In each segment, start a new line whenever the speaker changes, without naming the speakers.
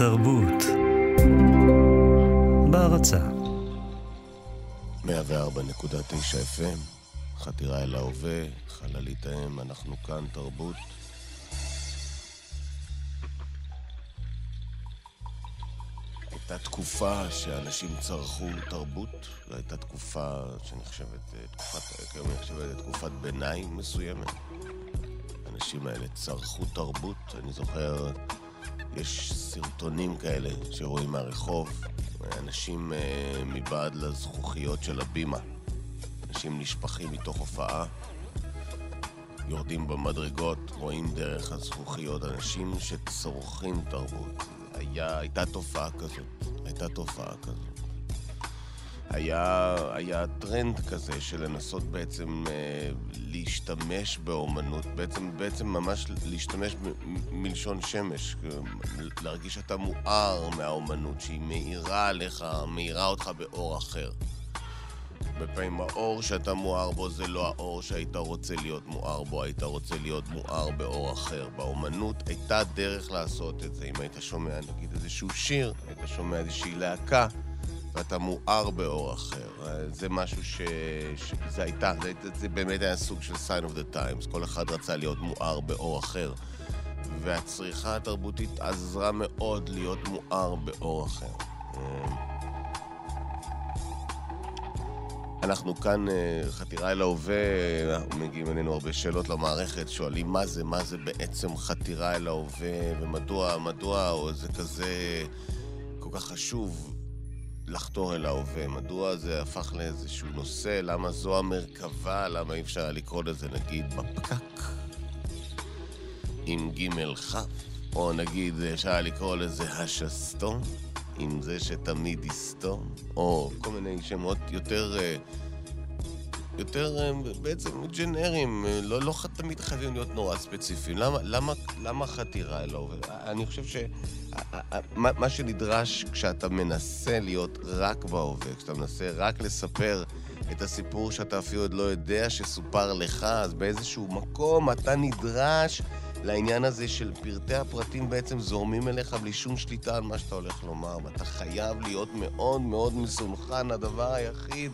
תרבות. בהרצה.
104.9 FM, חתירה אל ההווה, חללית האם, אנחנו כאן, תרבות. הייתה תקופה שאנשים צרכו תרבות, זו הייתה תקופה שנחשבת, אה, תקופת, כיום נחשבת תקופת ביניים מסוימת. האנשים האלה צרכו תרבות, אני זוכר, יש סרטונים כאלה שרואים מהרחוב, אנשים אה, מבעד לזכוכיות של הבימה. אנשים נשפכים מתוך הופעה, יורדים במדרגות, רואים דרך הזכוכיות, אנשים שצורכים תרבות. היה, הייתה תופעה כזאת, הייתה תופעה כזאת. היה, היה טרנד כזה של לנסות בעצם אה, להשתמש באומנות, בעצם, בעצם ממש להשתמש מ- מלשון שמש, להרגיש שאתה מואר מהאומנות, שהיא מאירה עליך, מאירה אותך באור אחר. הרבה פעמים האור שאתה מואר בו זה לא האור שהיית רוצה להיות מואר בו, היית רוצה להיות מואר באור אחר. באומנות הייתה דרך לעשות את זה. אם היית שומע נגיד איזשהו שיר, היית שומע איזושהי להקה, ואתה מואר באור אחר. זה משהו ש... ש... זה הייתה, זה, זה באמת היה סוג של sign of the times. כל אחד רצה להיות מואר באור אחר. והצריכה התרבותית עזרה מאוד להיות מואר באור אחר. אנחנו כאן, אה, חתירה אל ההווה, מגיעים אלינו הרבה שאלות למערכת, שואלים מה זה, מה זה בעצם חתירה אל ההווה, ומדוע, מדוע, או זה כזה כל כך חשוב לחתור אל ההווה, מדוע זה הפך לאיזשהו נושא, למה זו המרכבה, למה אי אפשר לקרוא לזה נגיד בפקק? עם ג' כ', או נגיד אפשר לקרוא לזה השסתום. עם זה שתמיד יסתום, או כל מיני שמות יותר... אה, יותר אה, בעצם ג'נרים, אה, לא, לא תמיד חייבים להיות נורא ספציפיים. למה, למה, למה חתירה אל ההווה? אני חושב שמה שנדרש כשאתה מנסה להיות רק בהווה, כשאתה מנסה רק לספר את הסיפור שאתה אפילו עוד לא יודע שסופר לך, אז באיזשהו מקום אתה נדרש לעניין הזה של פרטי הפרטים בעצם זורמים אליך בלי שום שליטה על מה שאתה הולך לומר, ואתה חייב להיות מאוד מאוד מסונכן, הדבר היחיד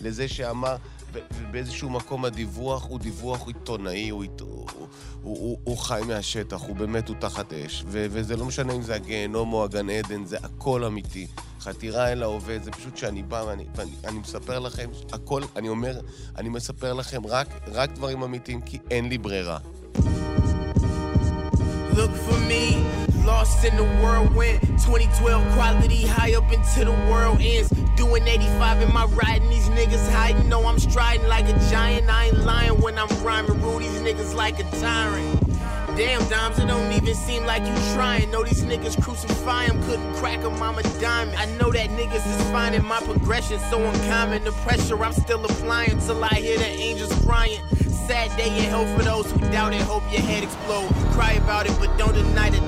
לזה שאמר, ובאיזשהו מקום הדיווח הוא דיווח עיתונאי, הוא, הוא, הוא, הוא, הוא חי מהשטח, הוא באמת, הוא תחת אש. ו, וזה לא משנה אם זה הגיהנום או הגן עדן, זה הכל אמיתי. חתירה אל ההווה, זה פשוט שאני בא ואני, ואני אני מספר לכם, הכל, אני אומר, אני מספר לכם רק, רק דברים אמיתיים, כי אין לי ברירה.
Look for me, lost in the whirlwind. 2012 quality high up into the world ends. Doing 85 in my riding, these niggas hiding. No, I'm striding like a giant. I ain't lying when I'm rhyming. Rule these niggas like a tyrant. Damn, Dimes, it don't even seem like you trying. Know these niggas crucify him, couldn't crack him, I'm a diamond. I know that niggas is finding my progression so uncommon. The pressure I'm still applying till I hear the angels crying sad day in hell for those who doubt it. Hope your head explode. Cry about it, but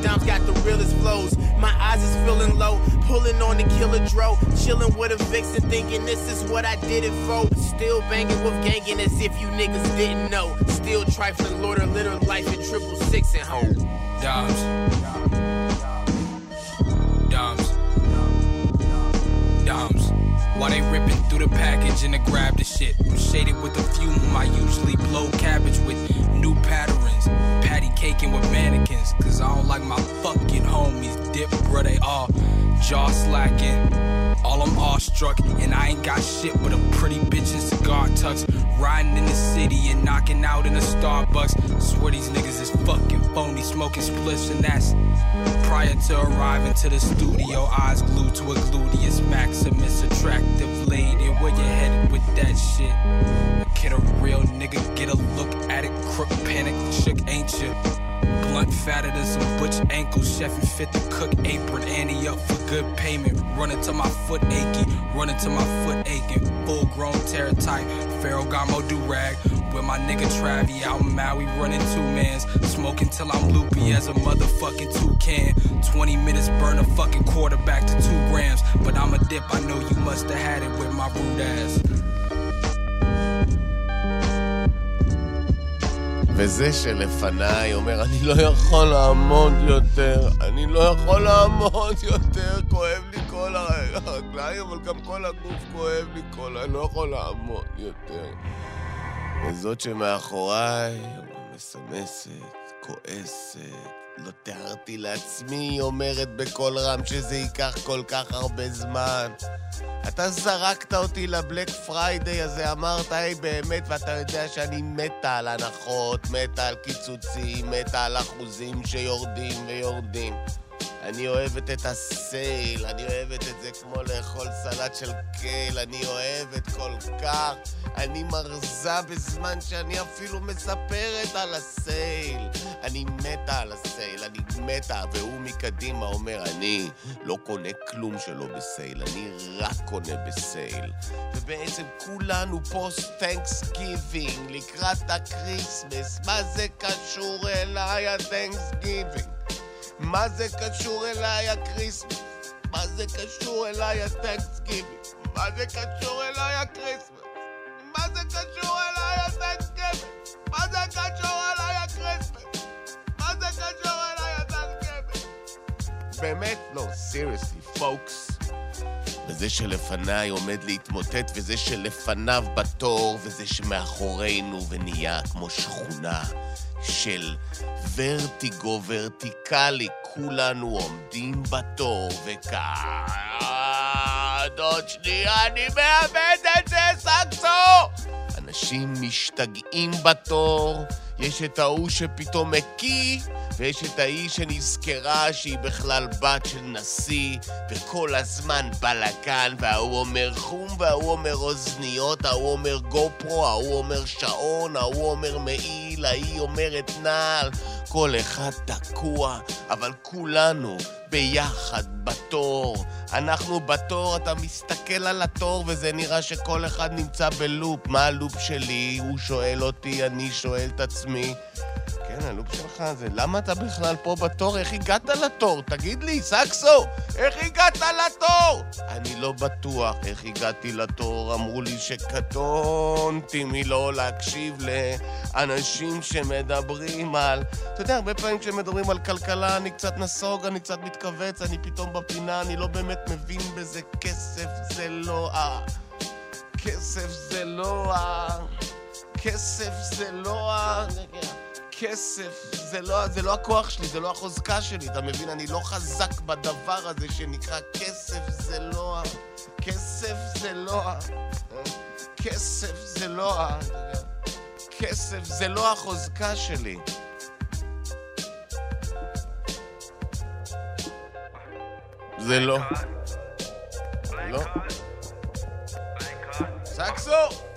Dom's got the realest flows. My eyes is feeling low, pulling on the killer dro. Chilling with a vixen, thinking this is what I did it for. Still banging with ganging as if you niggas didn't know. Still trifling, Lord of litter life in triple six and home.
Doms. Doms. Doms. While they ripping through the package and to grab the shit. I'm shaded with a fume I usually blow cabbage with new patterns. Patty caking with mannequins. Cause I don't like my fucking homies. Dip, bro, they all jaw slacking. All I'm awestruck, and I ain't got shit but a pretty bitch in cigar tucks. Riding in the city and knocking out in a Starbucks. Swear these niggas is fucking phony, smoking spliffs, and that's prior to arriving to the studio. Eyes glued to a gluteus maximus, attractive lady. Where you headed with that shit? Get a real nigga, get a look at it. Crook panic, shook ain't you? Blunt fatter than some butch ankles. Chef and fit the cook apron. Annie up for good payment. Running to my foot achy. Running to my foot aching. Full grown terror type. Ferragamo do rag. With my nigga Travie out in Maui running two mans. Smoking till I'm loopy as a motherfucking toucan. 20 minutes burn a fucking quarterback to two grams. But I'm a dip, I know you must have had it with my rude ass.
וזה שלפניי אומר, אני לא יכול לעמוד יותר, אני לא יכול לעמוד יותר, כואב לי כל הרגליים, אבל גם כל הגוף כואב לי כל... אני לא יכול לעמוד יותר. וזאת שמאחוריי מסמסת, כועסת, לא תיארתי לעצמי, היא אומרת בקול רם שזה ייקח כל כך הרבה זמן. אתה זרקת אותי ל Black Friday הזה, אמרת, היי באמת, ואתה יודע שאני מתה על הנחות, מתה על קיצוצים, מתה על אחוזים שיורדים ויורדים. אני אוהבת את ה sale, אני אוהבת את זה כמו לאכול סלט של סייל, אני אוהבת כל כך. אני מרזה בזמן שאני אפילו מספרת על ה sale. אני מתה על ה sale, אני מתה, והוא מקדימה אומר, אני לא קונה כלום שלא ב sale, אני רק קונה ב sale. ובעצם כולנו post Thanksgiving לקראת ה Christmas, מה זה קשור אליי ה Thanksgiving? מה זה קשור אליי ה Christmas? מה זה קשור אליי ה Thanksgiving? מה זה קשור אליי ה Christmas? מה זה קשור אליי ה Thanksgiving? מה זה קשור אליי ה Christmas? מה זה קשור אליי ה Thanksgiving? באמת לא, seriously, folks. וזה שלפניי עומד להתמוטט, וזה שלפניו בתור, וזה שמאחורינו ונהיה כמו שכונה של ורטיגו ורטיקלי, כולנו עומדים בתור, וכעד עוד שנייה אני מאבד את זה, סקסו! אנשים משתגעים בתור, יש את ההוא שפתאום מקיא, ויש את ההיא שנזכרה שהיא בכלל בת של נשיא, וכל הזמן בלאגן, וההוא אומר חום, וההוא אומר אוזניות, ההוא אומר גו פרו, ההוא אומר שעון, ההוא אומר מעיל, ההיא אומרת נעל. כל אחד תקוע, אבל כולנו ביחד בתור. אנחנו בתור, אתה מסתכל על התור וזה נראה שכל אחד נמצא בלופ. מה הלופ שלי? הוא שואל אותי, אני שואל את עצמי. כן, הלופ שלך זה למה אתה בכלל פה בתור? איך הגעת לתור? תגיד לי, סקסו, איך הגעת לתור? אני לא בטוח איך הגעתי לתור, אמרו לי שקטונתי מלא להקשיב לאנשים שמדברים על... אתה יודע, הרבה פעמים כשמדברים על כלכלה אני קצת נסוג, אני קצת מתכווץ, אני פתאום בפינה, אני לא באמת מבין בזה. כסף זה לא ה... כסף זה לא ה... כסף זה לא ה... כסף, זה לא, זה לא הכוח שלי, זה לא החוזקה שלי, אתה מבין? אני לא חזק בדבר הזה שנקרא כסף, זה לא ה... כסף זה לא ה... כסף זה לא ה... כסף זה לא החוזקה שלי. זה לא. לא. סקסו!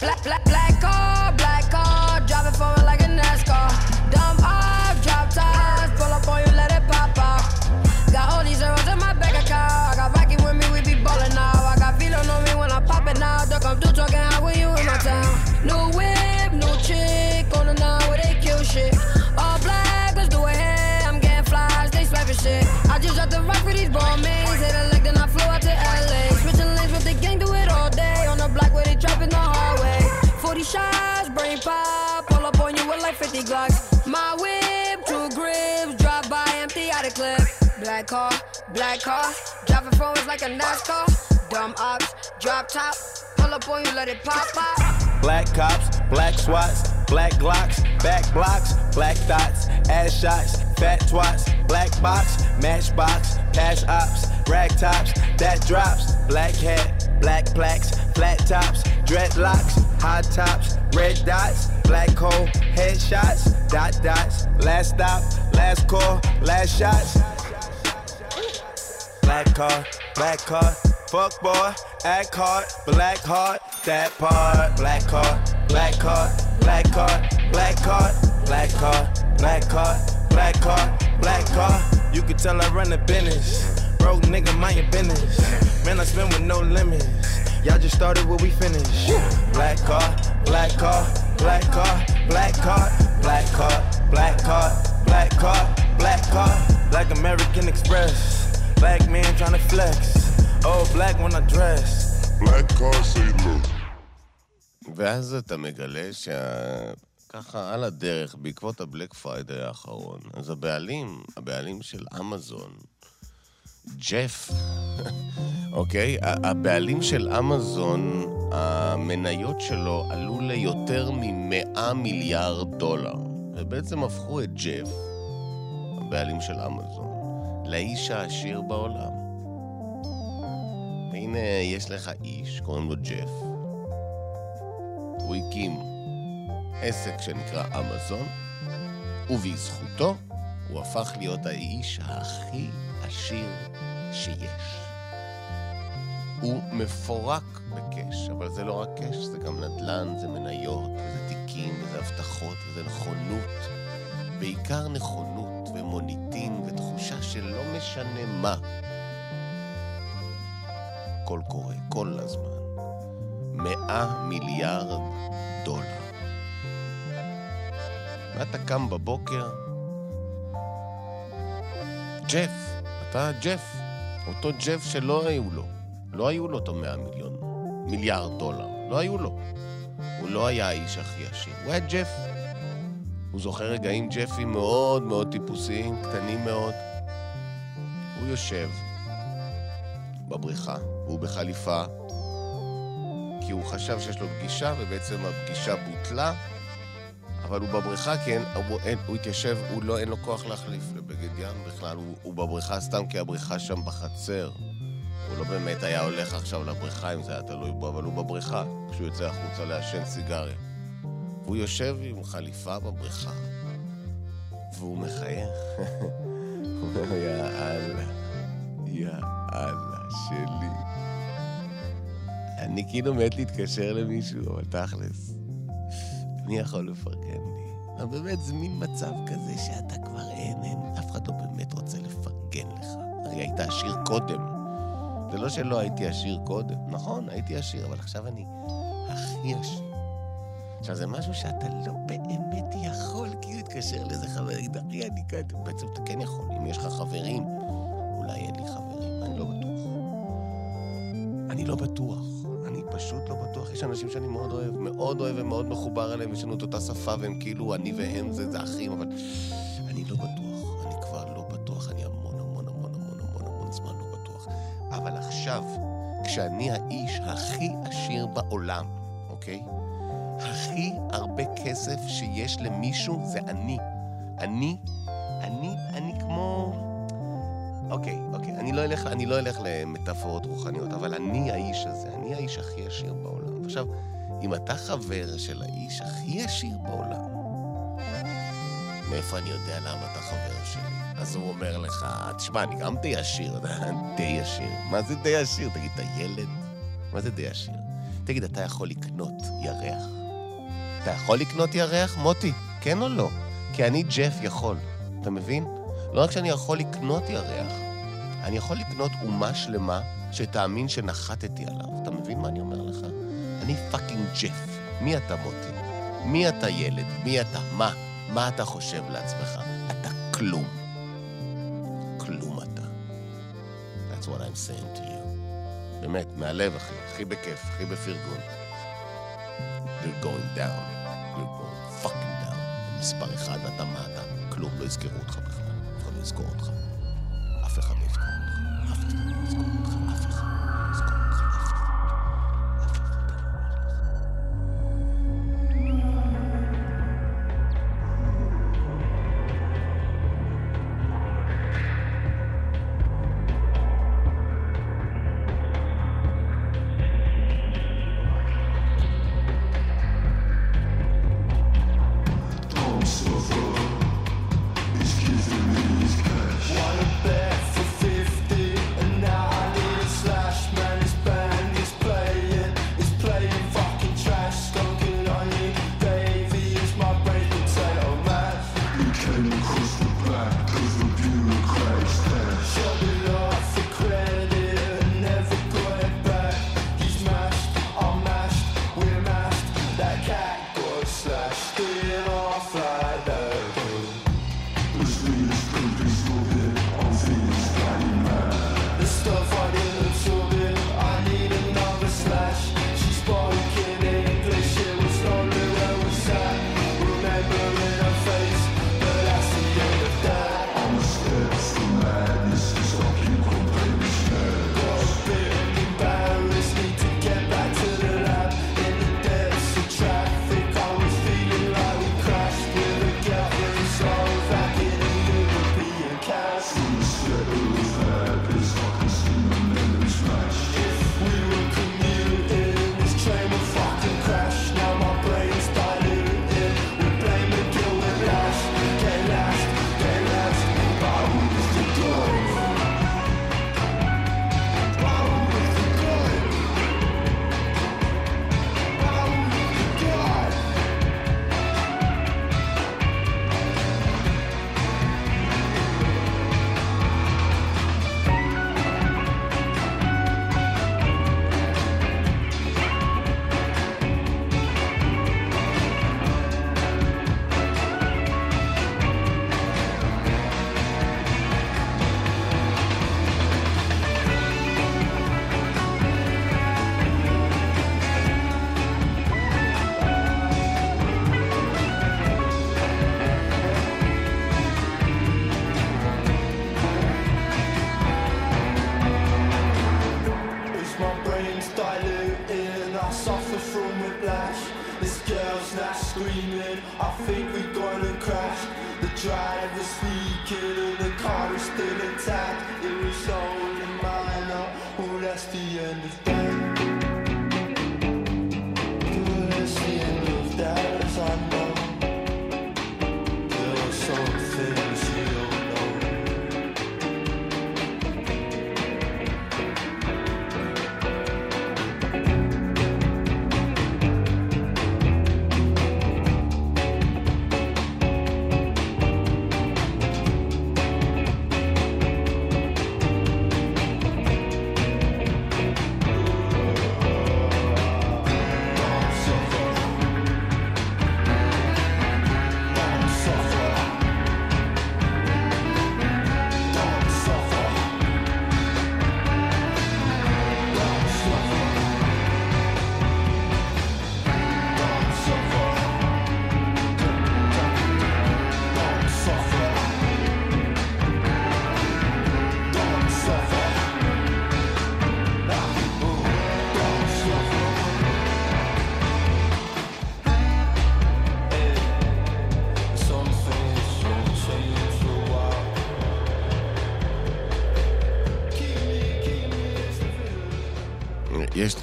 Black, black, black car, black car, driving forward like a NASCAR. Dumb off, drop tops, pull up on you, let it pop off. Got all these zeros in my bank account. I got Rocky with me, we be ballin' now. I got Vito on me when I pop it now. Duck, I'm through talking how when you in my town. New whip, new chick, on the nine where they kill shit. All black, let's do it here. I'm getting flies, they swiping shit. I just dropped the rock for these ball mates. Clip. Black car, black car. Driving forwards like a NASCAR. Dumb ops, drop top. Pull up on you, let it pop pop.
Black cops, black swats, black glocks, back blocks, black dots, ass shots, fat twats, black box, matchbox, pass ops, rag tops, that drops, black hat, black plaques, flat tops, dreadlocks, high tops, red dots, black hole, headshots, dot dots, last stop, last call, last shots. Black car, black car, fuck boy, act hard, black heart, that part. Black car, black car, black car, black car, black car, black car, black car, black car. You can tell I run the business. Broke nigga, mind your business. Man, I spend with no limits. Y'all just started where we finished. Black car, black car, black car, black car, black car, black car, black car, black car, black American Express. Black man tryna flex. Oh, black when I dress.
Black car say look.
ואז אתה מגלה שככה על הדרך, בעקבות הבלק פריידי האחרון, אז הבעלים, הבעלים של אמזון, ג'ף, אוקיי? הבעלים של אמזון, המניות שלו עלו ליותר מ-100 מיליארד דולר. ובעצם הפכו את ג'ף, הבעלים של אמזון, לאיש העשיר בעולם. והנה יש לך איש, קוראים לו ג'ף. הוא הקים עסק שנקרא אמזון, ובזכותו הוא הפך להיות האיש הכי עשיר שיש. הוא מפורק בקש, אבל זה לא רק קש, זה גם נדל"ן, זה מניות, וזה תיקים, וזה הבטחות, וזה נכונות. בעיקר נכונות ומוניטין ותחושה שלא משנה מה. הכל קורה, כל הזמן. מאה מיליארד דולר. ואתה קם בבוקר, ג'ף, אתה ג'ף, אותו ג'ף שלא היו לו, לא היו לו אותו מאה מיליון, מיליארד דולר, לא היו לו. הוא לא היה האיש הכי עשיר, הוא היה ג'ף. הוא זוכר רגעים ג'פים מאוד מאוד טיפוסיים, קטנים מאוד. הוא יושב בבריכה, והוא בחליפה, כי הוא חשב שיש לו פגישה, ובעצם הפגישה בוטלה, אבל הוא בבריכה כי אין, הוא, אין, הוא התיישב, הוא לא, אין לו כוח להחליף לבגד ים בכלל, הוא, הוא בבריכה סתם כי הבריכה שם בחצר. הוא לא באמת היה הולך עכשיו לבריכה אם זה היה תלוי בו, אבל הוא בבריכה, כשהוא יוצא החוצה לעשן סיגריה. והוא יושב עם חליפה בבריכה, והוא מחייך. הוא אומר, יא אללה, יא אללה שלי. אני כאילו מת להתקשר למישהו, אבל תכלס, מי יכול לפרגן לי? אבל באמת, זה מין מצב כזה שאתה כבר אין, אין, אף אחד לא באמת רוצה לפרגן לך. הרי היית עשיר קודם. זה לא שלא הייתי עשיר קודם. נכון, הייתי עשיר, אבל עכשיו אני הכי עשיר. עכשיו, זה משהו שאתה לא באמת יכול, כאילו, להתקשר לאיזה חבר, להגיד, אחי, אני כאן, בעצם אתה כן יכול. אם יש לך חברים, אולי אין לי חברים, אני לא בטוח. אני לא בטוח. פשוט לא בטוח. יש אנשים שאני מאוד אוהב, מאוד אוהב ומאוד מחובר אליהם, יש לנו את אותה שפה, והם כאילו, אני והם זה, זה אחים, אבל אני לא בטוח. אני כבר לא בטוח, אני המון המון המון המון המון המון זמן לא בטוח. אבל עכשיו, כשאני האיש הכי עשיר בעולם, אוקיי? הכי הרבה כסף שיש למישהו זה. אני, אני, לא אלך, אני לא אלך למטאפורות רוחניות, אבל אני האיש הזה, אני האיש הכי עשיר בעולם. עכשיו, אם אתה חבר של האיש הכי עשיר בעולם, מאיפה אני יודע למה אתה חבר שלי? אז הוא אומר לך, תשמע, אני גם די עשיר, די עשיר. מה זה די עשיר? תגיד, אתה ילד? מה זה די עשיר? תגיד, אתה יכול לקנות ירח? אתה יכול לקנות ירח, מוטי? כן או לא? כי אני ג'ף יכול, אתה מבין? לא רק שאני יכול לקנות ירח, אני יכול לקנות אומה שלמה שתאמין שנחתתי עליו. אתה מבין מה אני אומר לך? אני fucking ג'ף. מי אתה, מוטי? מי אתה ילד? מי אתה? מה? מה אתה חושב לעצמך? אתה כלום. כלום אתה. That's what I'm saying to you. באמת, מהלב, אחי. הכי בכיף, הכי בפרגון. You're going down. You're going fucking down. מספר אחד, אתה מה אתה? כלום, לא יזכרו אותך בכלל. אף אחד לא יזכור אותך.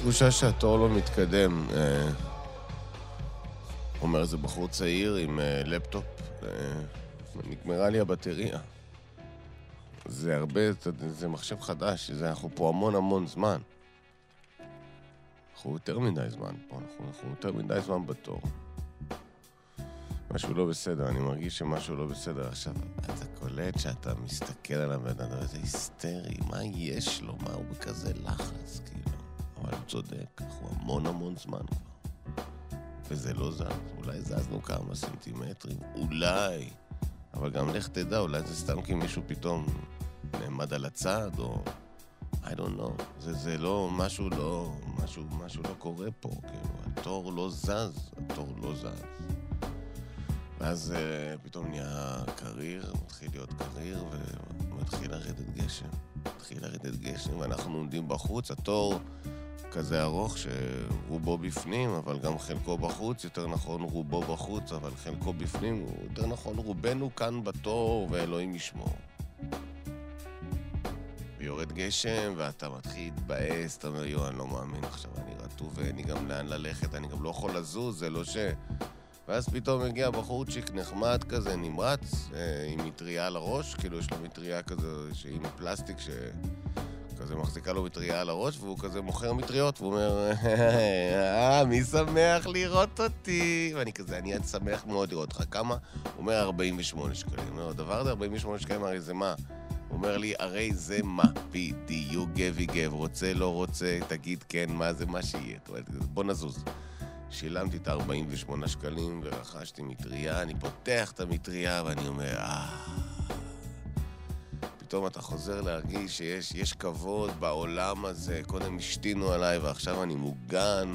תחושה שהתור לא מתקדם. אה, אומר איזה בחור צעיר עם אה, לפטופ, אה, נגמרה לי הבטריה. זה הרבה, זה מחשב חדש, זה, אנחנו פה המון המון זמן. אנחנו יותר מדי זמן פה, אנחנו, אנחנו יותר מדי זמן בתור. משהו לא בסדר, אני מרגיש שמשהו לא בסדר. עכשיו, אתה קולט שאתה מסתכל על הבן אדם הזה היסטרי, מה יש לו? מה הוא בכזה לחץ, כאילו? אבל הוא צודק, אנחנו המון המון זמן כבר. וזה לא זז, אולי זזנו כמה סנטימטרים, אולי. אבל גם לך תדע, אולי זה סתם כי מישהו פתאום נעמד על הצד, או... I don't know. זה, זה לא, משהו לא, משהו, משהו לא קורה פה, כאילו, התור לא זז, התור לא זז. ואז uh, פתאום נהיה קריר, מתחיל להיות קריר, ומתחיל לרדת גשם. מתחיל לרדת גשם, ואנחנו עומדים בחוץ, התור כזה ארוך שרובו בפנים, אבל גם חלקו בחוץ, יותר נכון רובו בחוץ, אבל חלקו בפנים, יותר נכון רובנו כאן בתור, ואלוהים ישמור. ויורד גשם, ואתה מתחיל להתבאס, אתה אומר, יואו, אני לא מאמין עכשיו, אני רטוב ואין לי גם לאן ללכת, אני גם לא יכול לזוז, זה לא ש... ואז פתאום מגיע בחורצ'יק נחמד כזה, נמרץ, אה, עם מטריה על הראש, כאילו יש לו מטריה כזה, שהיא מפלסטיק, שכזה מחזיקה לו מטריה על הראש, והוא כזה מוכר מטריות, והוא אומר, אה, מי שמח לראות אותי? ואני כזה, אני שמח מאוד לראות אותך. כמה? הוא אומר, 48 שקלים. הוא אומר, הדבר הזה, 48 שקלים, הרי זה מה? הוא אומר לי, הרי זה מה? בדיוק גבי גב, רוצה, לא רוצה, תגיד כן, מה זה מה שיהיה. בוא נזוז. שילמתי את ה-48 שקלים ורכשתי מטריה, אני פותח את המטריה ואני אומר, אה... פתאום אתה חוזר להרגיש שיש יש כבוד בעולם הזה, קודם השתינו עליי ועכשיו אני מוגן,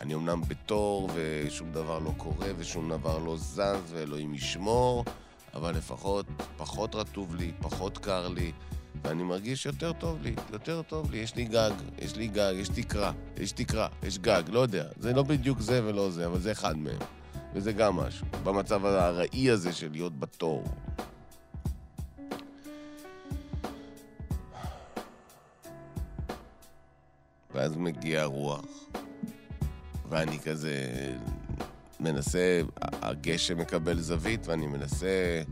אני אמנם בתור ושום דבר לא קורה ושום דבר לא זז ואלוהים ישמור, אבל לפחות פחות רטוב לי, פחות קר לי, ואני מרגיש יותר טוב לי, יותר טוב לי, יש לי גג, יש לי גג, יש תקרה, יש תקרה, יש גג, לא יודע. זה לא בדיוק זה ולא זה, אבל זה אחד מהם. וזה גם משהו, במצב הרעי הזה של להיות בתור. ואז מגיע הרוח, ואני כזה מנסה, הגשם מקבל זווית, ואני מנסה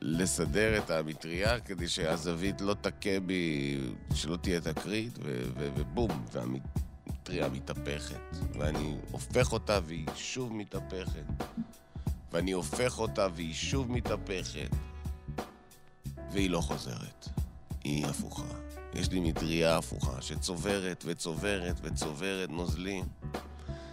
לסדר את המטריה כדי שהזווית לא תכה בי, שלא תהיה תקרית, ו- ו- ובום, והמטריה מתהפכת. ואני הופך אותה והיא שוב מתהפכת. ואני הופך אותה והיא שוב מתהפכת. והיא לא חוזרת. היא הפוכה. יש לי מטריה הפוכה שצוברת וצוברת וצוברת נוזלים.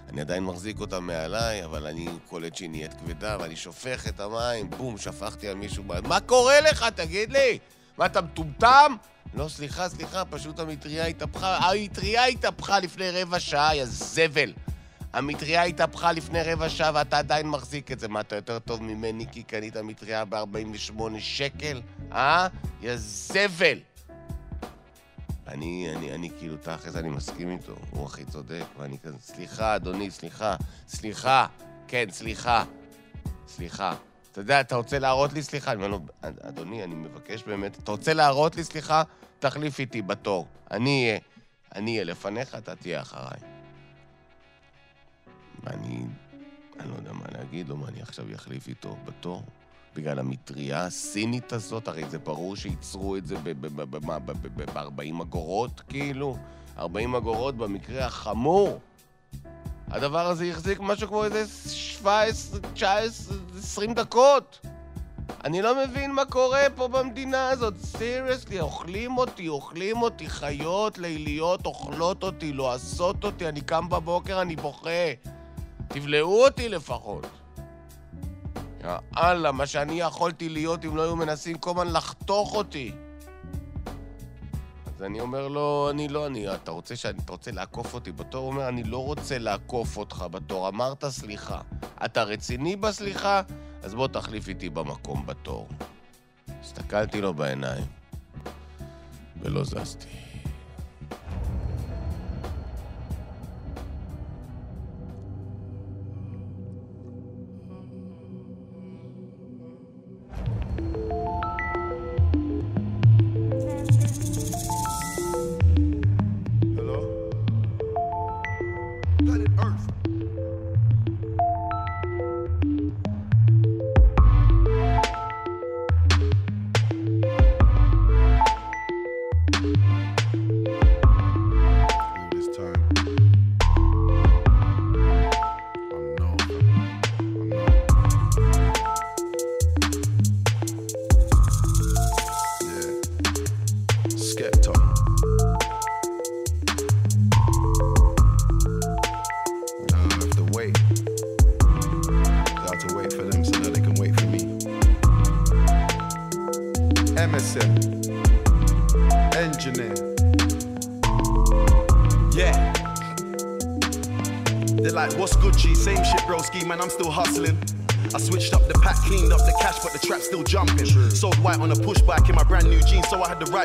אני עדיין מחזיק אותה מעליי, אבל אני קולט שהיא נהיית כבדה, ואני שופך את המים, בום, שפכתי על מישהו ביד. מה קורה לך? תגיד לי! מה, אתה מטומטם? לא, סליחה, סליחה, פשוט המטריה התהפכה. המטריה התהפכה לפני רבע שעה, יא זבל. המטריה התהפכה לפני רבע שעה ואתה עדיין מחזיק את זה. מה, אתה יותר טוב ממני כי קנית מטריה ב-48 שקל? אה? יא זבל! אני, אני, אני כאילו, תכל'ס, אני מסכים איתו, הוא הכי צודק, ואני כזה, סליחה, אדוני, סליחה, סליחה, כן, סליחה, סליחה. אתה יודע, אתה רוצה להראות לי סליחה? אני אומר לו, אדוני, אני מבקש באמת, אתה רוצה להראות לי סליחה? תחליף איתי בתור. אני אהיה, אני אהיה לפניך, אתה תהיה אחריי. ואני, אני לא יודע מה להגיד לו, מה אני עכשיו אחליף איתו בתור? בגלל המטריה הסינית הזאת, הרי זה ברור שייצרו את זה ב-40 אגורות, כאילו. 40 אגורות במקרה החמור. הדבר הזה החזיק משהו כמו איזה 17, 19, 20 דקות. אני לא מבין מה קורה פה במדינה הזאת. סיריוסלי, אוכלים אותי, אוכלים אותי, חיות ליליות אוכלות אותי, לועסות אותי, אני קם בבוקר, אני בוכה. תבלעו אותי לפחות. יאללה, מה שאני יכולתי להיות אם לא היו מנסים כל הזמן לחתוך אותי. אז אני אומר לו, אני לא, אני, אתה רוצה, שאני, אתה רוצה לעקוף אותי בתור? הוא אומר, אני לא רוצה לעקוף אותך בתור, אמרת סליחה. אתה רציני בסליחה? אז בוא תחליף איתי במקום בתור. הסתכלתי לו בעיניים, ולא זזתי.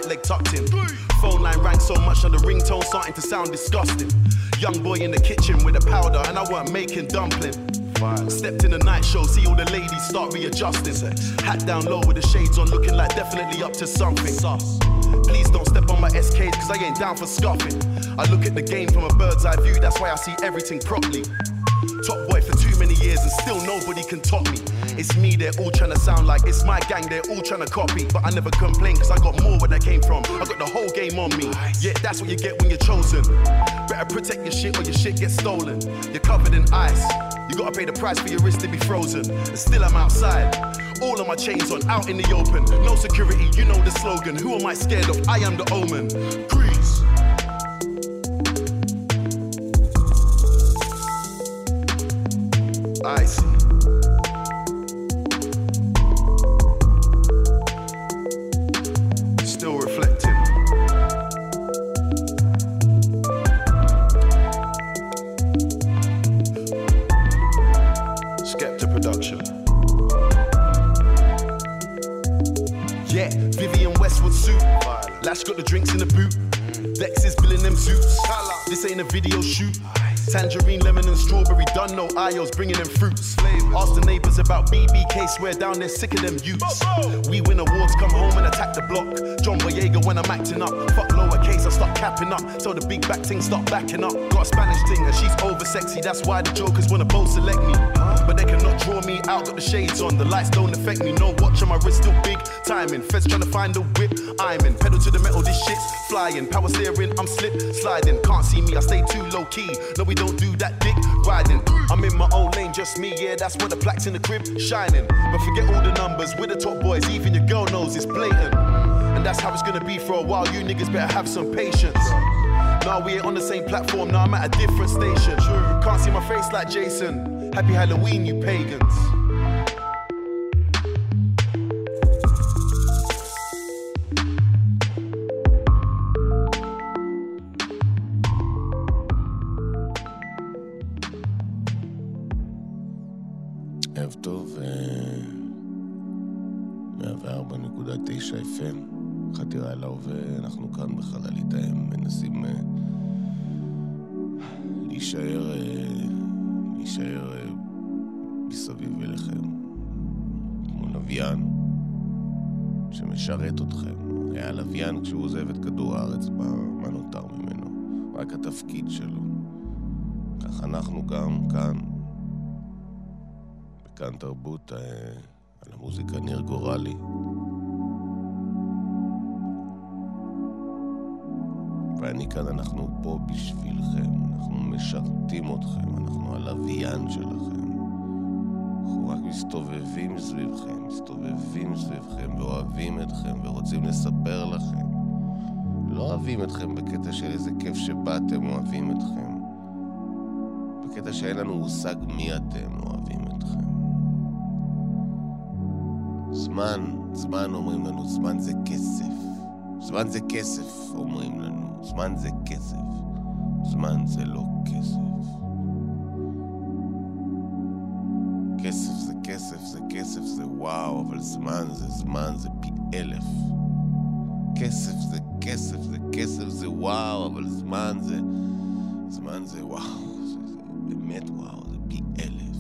Leg tucked in. Phone line rang so much on the ringtone starting to sound disgusting. Young boy in the kitchen with a powder and I weren't making dumpling. Stepped in the night show, see all the ladies start readjusting. Hat down low with the shades on, looking like definitely up to something. Please don't step on my SKs, cause I ain't down for scuffing. I look at the game from a bird's eye view, that's why I see everything properly. Top boy for too many years and still nobody can top me. It's me, they're all trying to sound like it's my gang, they're all trying to copy. But I never complain, cause I got more where that came from. I got the whole game on me. Yeah, that's what you get when you're chosen. Better protect your shit or your shit gets stolen. You're covered in ice. You gotta pay the price for your wrist to be frozen. And still I'm outside. All of my chains on, out in the open. No security, you know the slogan. Who am I scared of? I am the omen. Tangerine, lemon, and strawberry. Done no IOs, bringing them fruits. Ask the neighbors about BBK, swear down they're sick of them youths. We win awards, come home and attack the block. John Boyega when I'm acting up. Fuck lowercase, I start capping up. So the big back thing start backing up. Got a Spanish thing and she's over sexy, that's why the jokers wanna both select me. But they cannot draw me out, got the shades on. The lights don't affect me, no watch on my wrist, still big timing. Feds trying to find the whip, I'm in. Pedal to the metal, this shit's flying. Power steering, I'm slip sliding. Can't see me, I stay too low key. No, we don't do that dick riding. I'm in my own lane, just me, yeah, that's where the plaques in the crib shining. But forget all the numbers, we're the top boys, even your girl knows it's blatant. And that's how it's gonna be for a while, you niggas better have some patience. Now we ain't on the same platform, now I'm at a different station. Can't see my face like Jason. Happy Halloween, you pagans.
כמו לוויין שמשרת אתכם. היה לוויין כשהוא עוזב את כדור הארץ, מה, מה נותר ממנו? רק התפקיד שלו. כך אנחנו גם כאן, בכאן תרבות, אה, על המוזיקה ניר גורלי. ואני כאן, אנחנו פה בשבילכם, אנחנו משרתים אתכם, אנחנו הלוויין שלכם. רק מסתובבים סביבכם, מסתובבים סביבכם ואוהבים אתכם ורוצים לספר לכם. לא אוהבים אתכם בקטע של איזה כיף שבאתם, אוהבים אתכם. בקטע שאין לנו מושג מי אתם, אוהבים אתכם. זמן, זמן אומרים לנו, זמן זה כסף. זמן זה כסף, אומרים לנו. זמן זה כסף. זמן זה לא. כסף כסף, זה וואו, אבל זמן זה זמן, זה פי אלף. כסף זה כסף, זה כסף, זה וואו, אבל זמן זה... זמן זה וואו, זה, זה באמת וואו, זה פי אלף.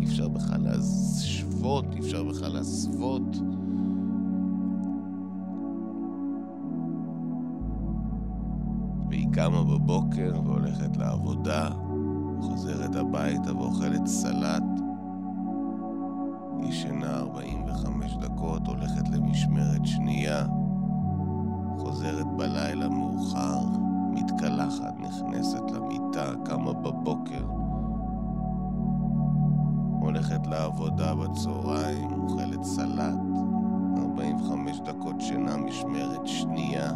אי אפשר בכלל להשוות, אי אפשר בכלל להסוות. והיא קמה בבוקר והולכת לעבודה, חוזרת הביתה ואוכלת סלט. למשמרת שנייה, חוזרת בלילה מאוחר, מתקלחת, נכנסת למיטה, קמה בבוקר, הולכת לעבודה בצהריים, אוכלת סלט, 45 דקות שינה, משמרת שנייה,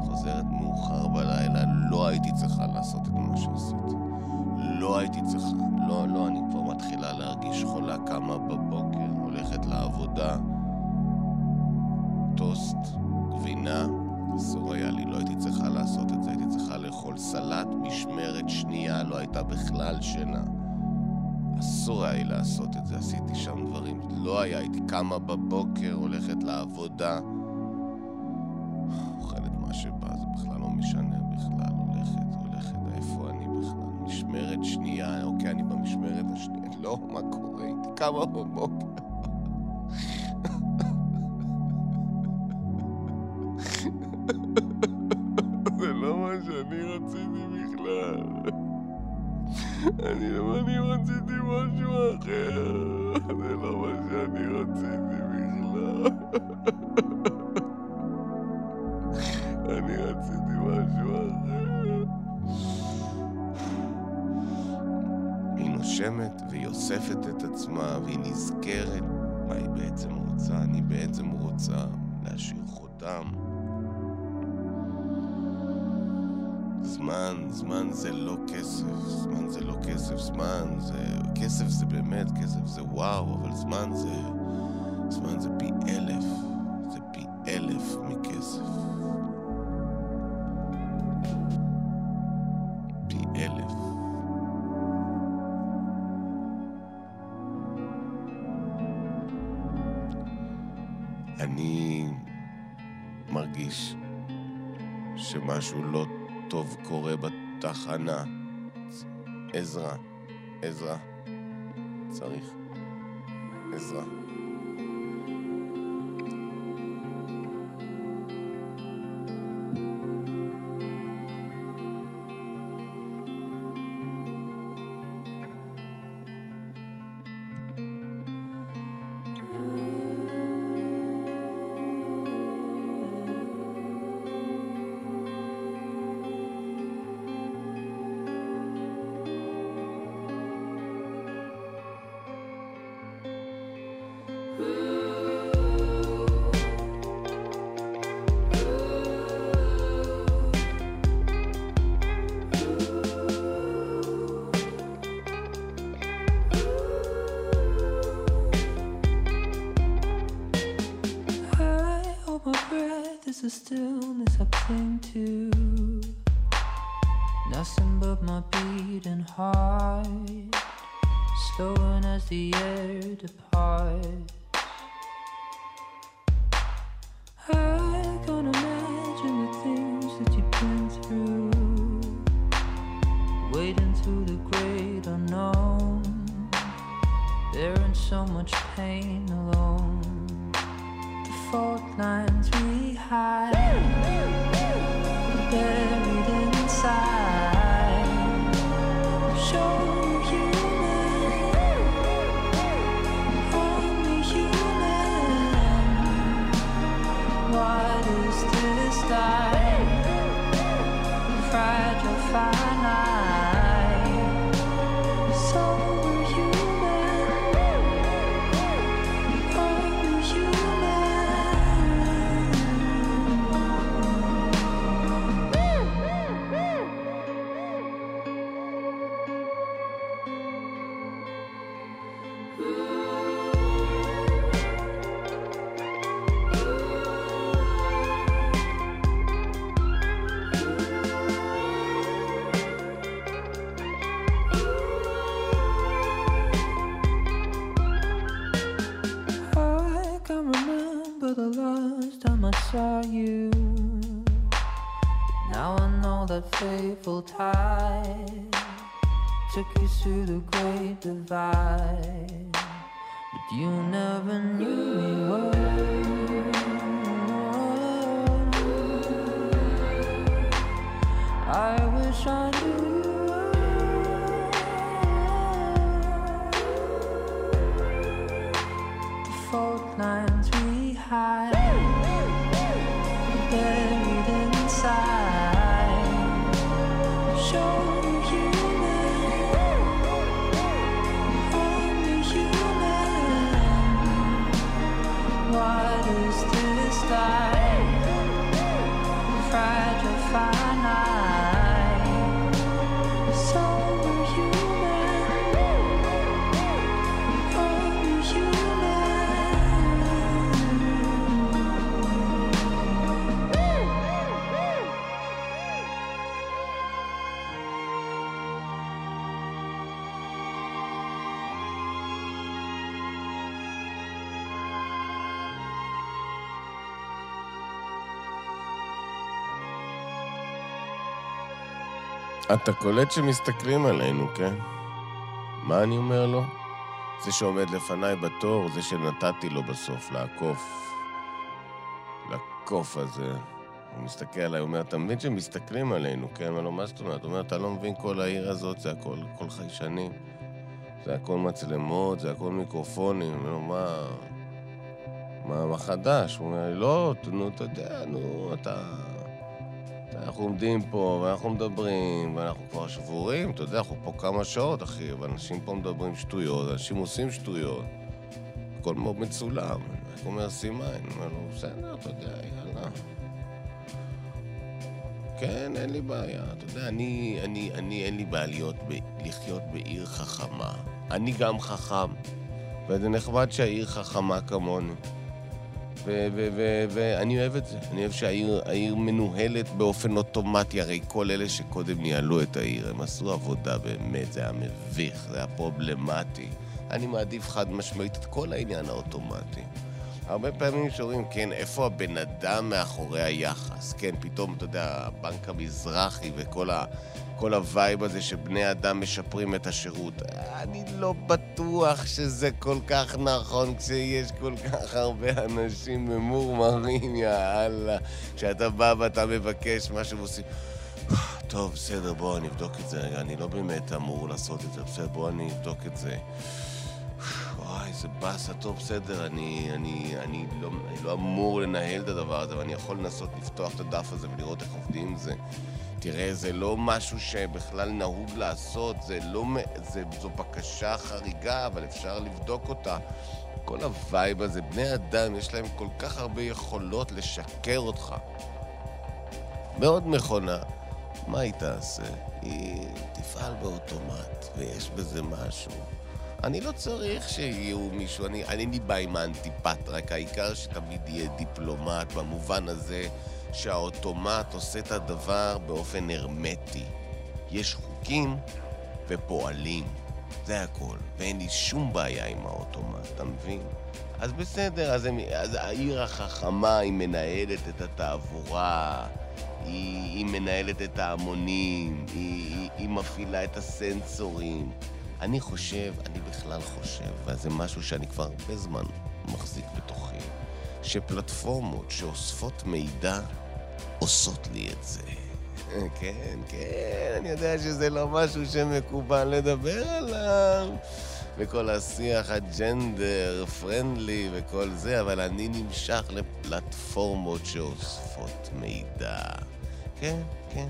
חוזרת מאוחר בלילה, לא הייתי צריכה לעשות את מה שעשיתי. לא הייתי צריכה. לא, לא, אני כבר מתחילה להרגיש חולה, קמה בבוקר, הייתה בכלל שינה. אסור היה לי לעשות את זה, עשיתי שם דברים, לא היה, הייתי קמה בבוקר, הולכת לעבודה, אוכלת מה שבא, זה בכלל לא משנה בכלל, הולכת, הולכת, איפה אני בכלל? משמרת שנייה, אוקיי, אני במשמרת השנייה, לא, מה קורה? הייתי קמה בבוקר. זה וואו, אבל זמן זה... זמן זה פי אלף, זה פי אלף מכסף. פי אלף. אני מרגיש שמשהו לא טוב קורה בתחנה. עזרא, עזרא, צריך עזרא.
I
אתה קולט שמסתכלים עלינו, כן? מה אני אומר לו? זה שעומד לפניי בתור, זה שנתתי לו בסוף לעקוף. לקוף הזה. הוא מסתכל עליי, הוא אומר, אתה מבין שמסתכלים עלינו, כן? אני אומר מה זאת אומרת? הוא אומר, אתה לא מבין כל העיר הזאת, זה הכל, הכל חיישנים. זה הכל מצלמות, זה הכל מיקרופונים. אני אומר מה... מה, מה חדש? הוא אומר לא, נו, אתה יודע, נו, אתה... אנחנו עומדים פה, ואנחנו מדברים, ואנחנו כבר שבורים, אתה יודע, אנחנו פה כמה שעות, אחי, ואנשים פה מדברים שטויות, אנשים עושים שטויות. הכל מאוד מצולם. איך אומר סימן? אני אומר לו, בסדר, אתה יודע, יאללה. כן, אין לי בעיה. אתה יודע, אני, אני, אני, אין לי בעיה להיות, ב, לחיות בעיר חכמה. אני גם חכם, וזה נחמד שהעיר חכמה כמוני. ואני אוהב את זה. אני אוהב שהעיר העיר מנוהלת באופן אוטומטי. הרי כל אלה שקודם ניהלו את העיר, הם עשו עבודה באמת, זה היה מביך, זה היה פרובלמטי. אני מעדיף חד משמעית את כל העניין האוטומטי. הרבה פעמים שואלים, כן, איפה הבן אדם מאחורי היחס? כן, פתאום, אתה יודע, הבנק המזרחי וכל ה... כל ה vibe הזה שבני אדם משפרים את השירות. אני לא בטוח שזה כל כך נכון כשיש כל כך הרבה אנשים ממורמרים, יאללה. כשאתה בא ואתה מבקש משהו ועושים... טוב, בסדר, בוא נבדוק את זה רגע. אני לא באמת אמור לעשות את זה, בסדר, בוא אני אבדוק את זה. וואי, איזה באסה, טוב, בסדר, אני, אני, אני, לא, אני לא אמור לנהל את הדבר הזה, אבל אני יכול לנסות לפתוח את הדף הזה ולראות איך עובדים עם זה. תראה, זה לא משהו שבכלל נהוג לעשות, זה לא... זה, זו בקשה חריגה, אבל אפשר לבדוק אותה. כל הווייב הזה, בני אדם, יש להם כל כך הרבה יכולות לשקר אותך. מאוד מכונה. מה היא תעשה? היא תפעל באוטומט, ויש בזה משהו. אני לא צריך שיהיו מישהו, אני, אני בעיה עם האנטיפט, רק העיקר שתמיד יהיה דיפלומט במובן הזה שהאוטומט עושה את הדבר באופן הרמטי. יש חוקים ופועלים, זה הכל, ואין לי שום בעיה עם האוטומט, אתה מבין? אז בסדר, אז, הם, אז העיר החכמה היא מנהלת את התעבורה, היא, היא מנהלת את ההמונים, היא, היא, היא מפעילה את הסנסורים. אני חושב, אני בכלל חושב, וזה משהו שאני כבר הרבה זמן מחזיק בתוכי, שפלטפורמות שאוספות מידע עושות לי את זה. כן, כן, אני יודע שזה לא משהו שמקובל לדבר עליו. וכל השיח הג'נדר, פרנדלי וכל זה, אבל אני נמשך לפלטפורמות שאוספות מידע. כן, כן.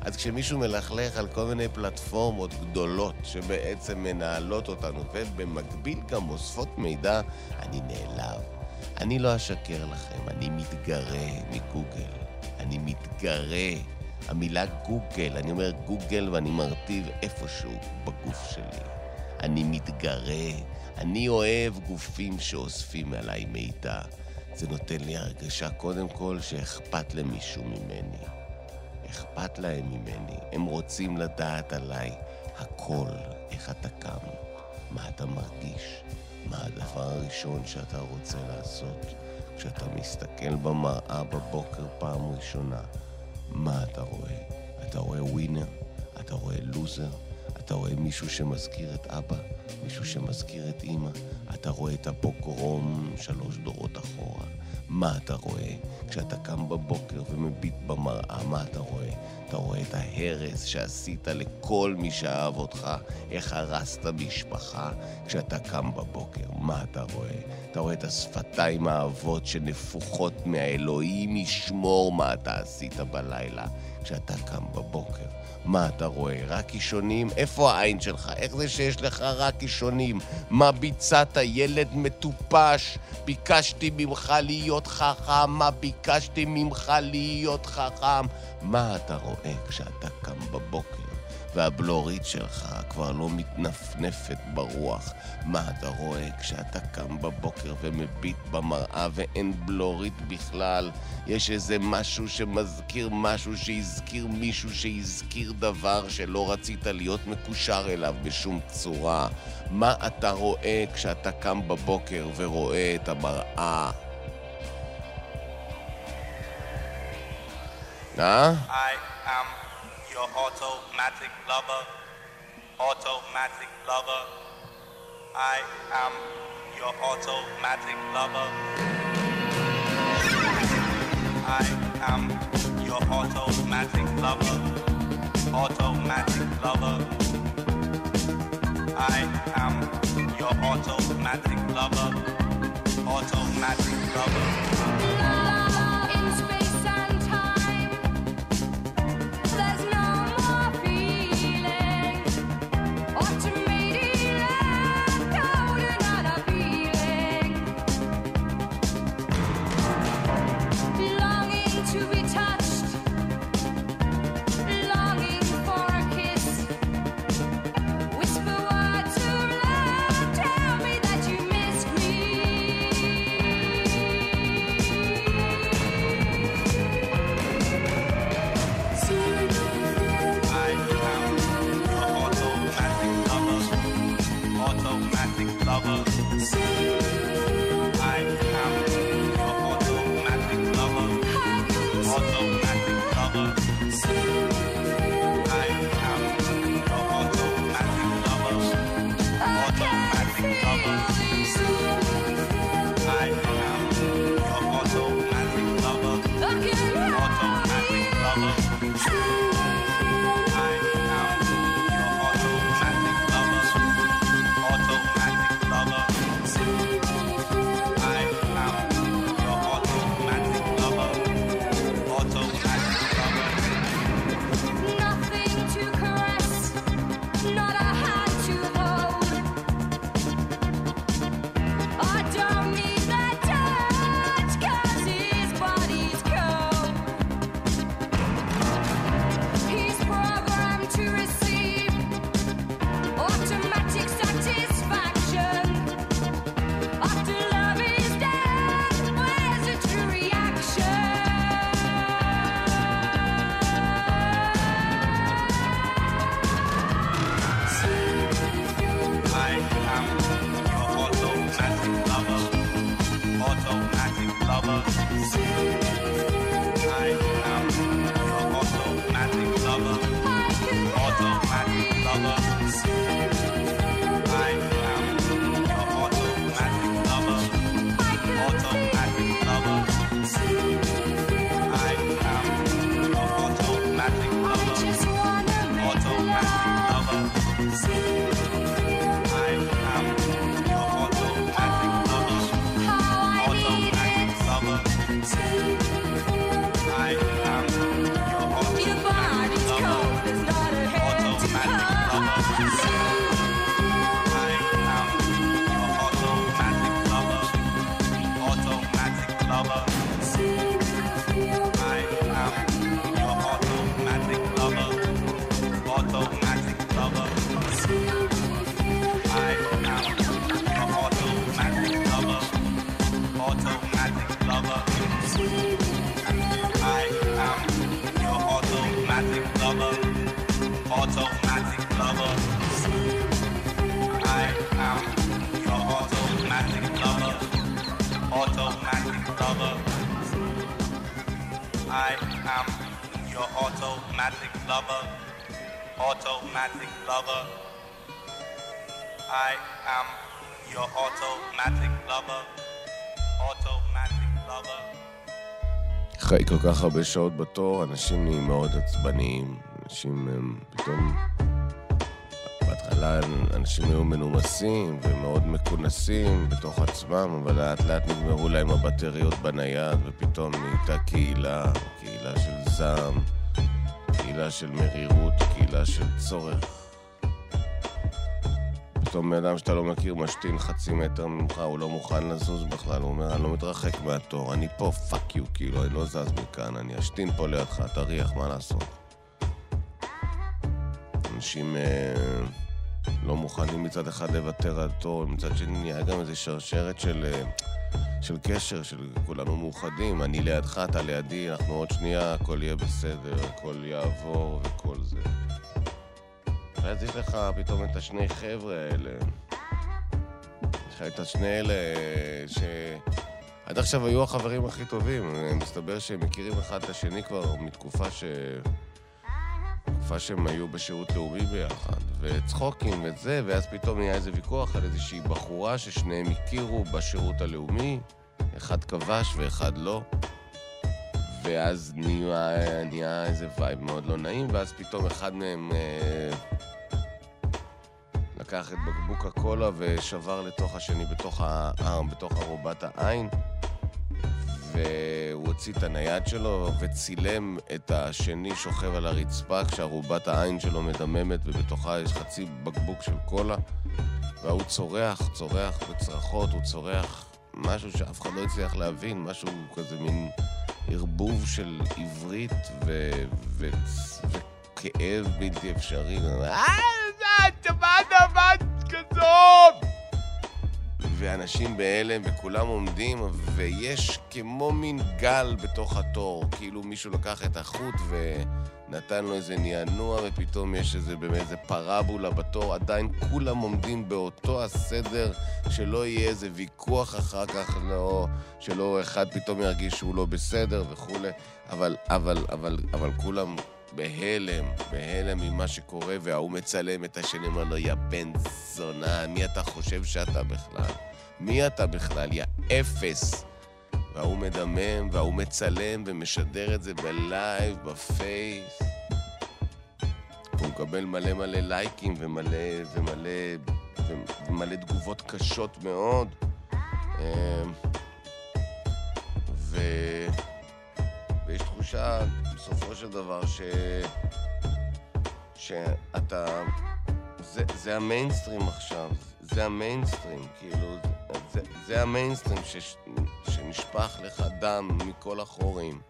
אז כשמישהו מלכלך על כל מיני פלטפורמות גדולות שבעצם מנהלות אותנו ובמקביל גם אוספות מידע, אני נעלב. אני לא אשקר לכם, אני מתגרה מגוגל. אני מתגרה. המילה גוגל, אני אומר גוגל ואני מרטיב איפשהו בגוף שלי. אני מתגרה. אני אוהב גופים שאוספים עליי מידע. זה נותן לי הרגשה, קודם כל, שאכפת למישהו ממני. אכפת להם ממני. הם רוצים לדעת עליי הכל, איך אתה קם, מה אתה מרגיש, מה הדבר הראשון שאתה רוצה לעשות כשאתה מסתכל במראה בבוקר פעם ראשונה. מה אתה רואה? אתה רואה ווינר? אתה רואה לוזר? אתה רואה מישהו שמזכיר את אבא? מישהו שמזכיר את אימא? אתה רואה את הפוגרום שלוש דורות אחורה? מה אתה רואה? כשאתה קם בבוקר ומביט במראה, מה אתה רואה? אתה רואה את ההרס שעשית לכל מי שאהב אותך, איך הרסת משפחה כשאתה קם בבוקר, מה אתה רואה? אתה רואה את השפתיים האהבות שנפוחות מהאלוהים ישמור מה אתה עשית בלילה כשאתה קם בבוקר. מה אתה רואה? רק קישונים? איפה העין שלך? איך זה שיש לך רק קישונים? מה ביצעת? ילד מטופש? ביקשתי ממך להיות חכם? מה ביקשתי ממך להיות חכם? מה אתה רואה כשאתה קם בבוקר? והבלורית שלך כבר לא מתנפנפת ברוח. מה אתה רואה כשאתה קם בבוקר ומביט במראה ואין בלורית בכלל? יש איזה משהו שמזכיר משהו שהזכיר מישהו שהזכיר דבר שלא רצית להיות מקושר אליו בשום צורה. מה אתה רואה כשאתה קם בבוקר ורואה את המראה? אה?
I am your automatic lover. Automatic lover. I am your automatic lover. I am your automatic lover. Automatic lover. I am your automatic lover. Automatic lover. Your automatic lover. Automatic lover. I am your automatic lover. Automatic lover.
אחרי כל כך הרבה שעות בתור, אנשים נהיים מאוד עצבניים. אנשים הם פתאום... בהתחלה אנשים היו מנומסים ומאוד מכונסים בתוך עצמם, אבל לאט לאט נגמרו להם הבטריות בנייד, ופתאום נהייתה קהילה, קהילה של זעם, קהילה של מרירות, קהילה של צורך. פתאום בן אדם שאתה לא מכיר משתין חצי מטר ממך, הוא לא מוכן לזוז בכלל, הוא אומר, אני לא מתרחק מהתור, אני פה, fuck you, כאילו, אני לא זז מכאן, אני אשתין פה לידך, תריח, מה לעשות? אנשים אה, לא מוכנים מצד אחד לוותר על תור, מצד שני נהיה גם איזו שרשרת של, אה, של קשר, של כולנו מאוחדים, אני לידך, אתה לידי, אנחנו עוד שנייה, הכל יהיה בסדר, הכל יעבור וכל זה. ואז יש לך פתאום את השני חבר'ה האלה. יש לך את השני אלה ש... עד עכשיו היו החברים הכי טובים. מסתבר שהם מכירים אחד את השני כבר מתקופה ש... תקופה שהם היו בשירות לאומי ביחד, וצחוקים וזה, ואז פתאום נהיה איזה ויכוח על איזושהי בחורה ששניהם הכירו בשירות הלאומי, אחד כבש ואחד לא. ואז נהיה, נהיה איזה vibe מאוד לא נעים, ואז פתאום אחד מהם אה, לקח את בקבוק הקולה ושבר לתוך השני בתוך, הארם, בתוך ארובת העין, והוא הוציא את הנייד שלו וצילם את השני שוכב על הרצפה כשארובת העין שלו מדממת ובתוכה יש חצי בקבוק של קולה, והוא צורח, צורח בצרחות, הוא צורח משהו שאף אחד לא הצליח להבין, משהו כזה מין ערבוב של עברית ו... ו... וכאב בלתי אפשרי. אה, שמעת בת כזאת! ואנשים בהלם, וכולם עומדים, ויש כמו מין גל בתוך התור. כאילו מישהו לקח את החוט ונתן לו איזה נענוע, ופתאום יש איזה באמת איזה פרבולה בתור. עדיין כולם עומדים באותו הסדר, שלא יהיה איזה ויכוח אחר כך, לא, שלא אחד פתאום ירגיש שהוא לא בסדר וכולי. אבל, אבל, אבל, אבל כולם בהלם, בהלם ממה שקורה, וההוא מצלם את השני, אומר לו, יא בן זונה, מי אתה חושב שאתה בכלל? מי אתה בכלל, יא אפס? וההוא מדמם, וההוא מצלם ומשדר את זה ב live, בפייס. והוא מקבל מלא מלא לייקים ומלא, ומלא, ומלא תגובות קשות מאוד. אמ, ו... ויש תחושה, בסופו של דבר, ש... שאתה... זה, זה המיינסטרים עכשיו, זה המיינסטרים, כאילו, זה, זה המיינסטרים ש, שנשפך לך דם מכל החורים.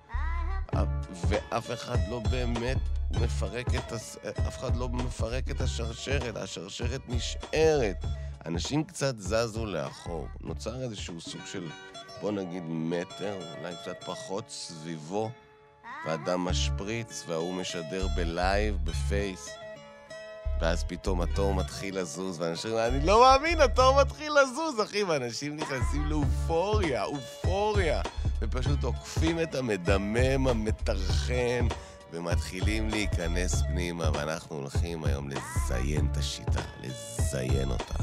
ואף אחד לא באמת מפרק את, הס... אף אחד לא מפרק את השרשרת, השרשרת נשארת. אנשים קצת זזו לאחור. נוצר איזשהו סוג של, בוא נגיד, מטר, אולי קצת פחות, סביבו, והדם משפריץ, וההוא משדר ב live, בפייס. ואז פתאום התור מתחיל לזוז, ואנשים אומרים, אני לא מאמין, התור מתחיל לזוז, אחי, ואנשים נכנסים לאופוריה, אופוריה, ופשוט עוקפים את המדמם, המטרחן, ומתחילים להיכנס פנימה, ואנחנו הולכים היום לזיין את השיטה, לזיין אותה.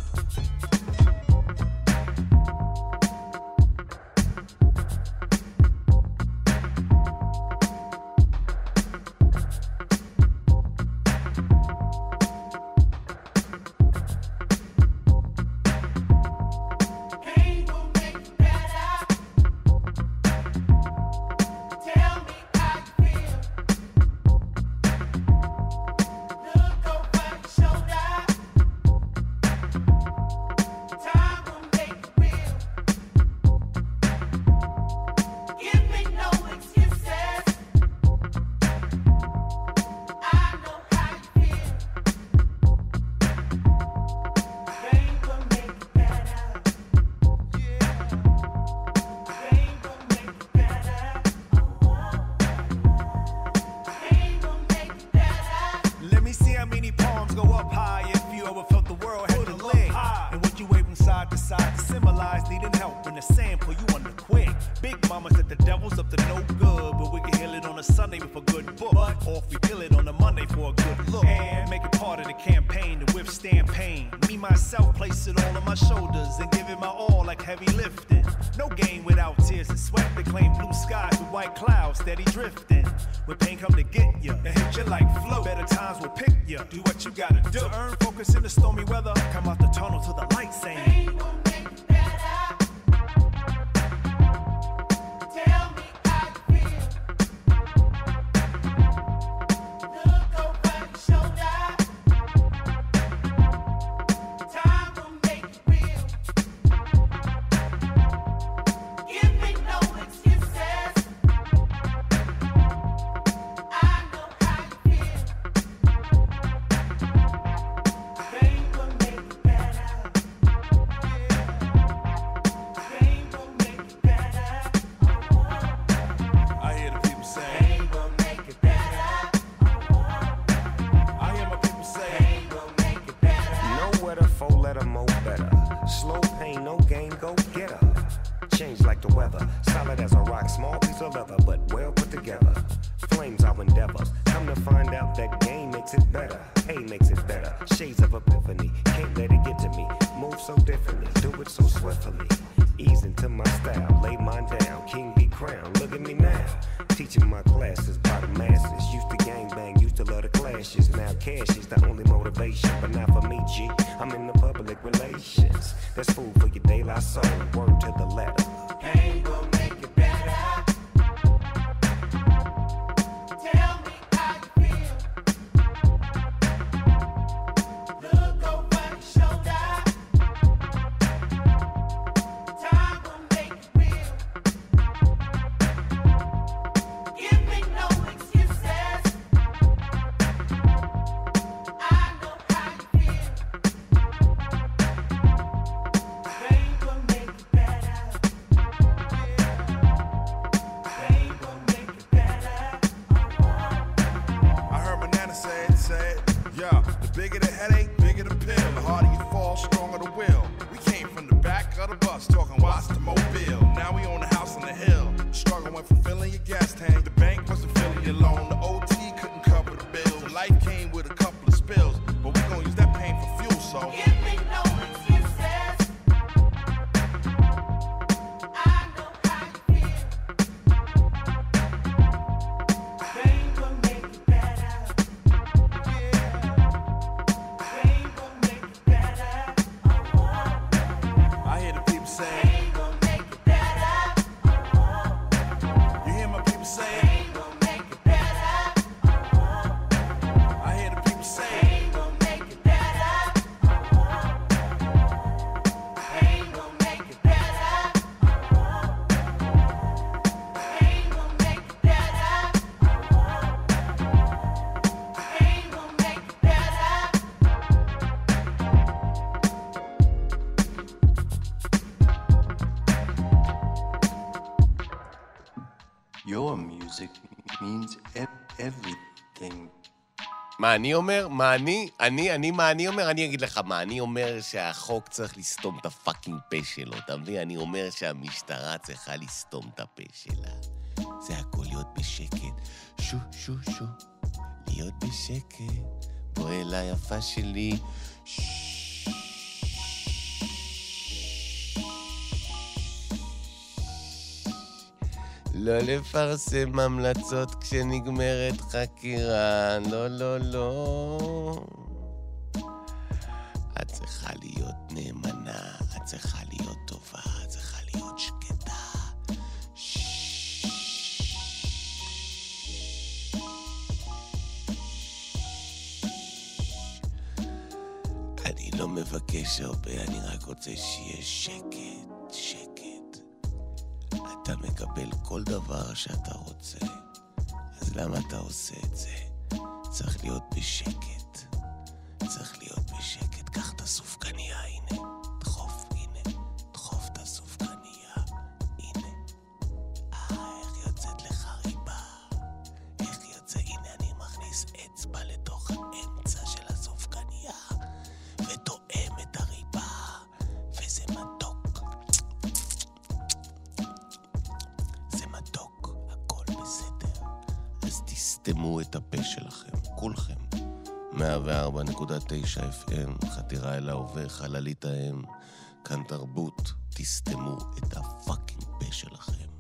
lifting. No game without tears and sweat. They claim blue skies with white clouds, steady drifting. When pain come to get you, it hit you like flow. Better times will pick you. Do what you gotta do. To earn focus in the stormy weather. Come out the tunnel to the light, saying.
מה אני אומר? מה אני? אני, אני, מה אני אומר? אני אגיד לך מה. אני אומר שהחוק צריך לסתום את הפאקינג פה שלו, אתה מבין? אני אומר שהמשטרה צריכה לסתום את הפה שלה. זה הכל להיות בשקט. שו, שו, שו. להיות בשקט. בואי אליי, יפה שלי. שו. לא לפרסם המלצות כשנגמרת חקירה, לא, לא, לא. את צריכה להיות נאמנה, את צריכה להיות טובה, את צריכה להיות שקטה. אני לא מבקש הרבה, אני רק רוצה שיהיה שקט. אתה מקבל כל דבר שאתה רוצה, אז למה אתה עושה את זה? צריך להיות בשקט. צריך להיות בשקט, קח את הסופגניה
104.9 FM, חתירה אל ההווה, חללית האם, כאן תרבות, תסתמו את הפאקינג פה שלכם.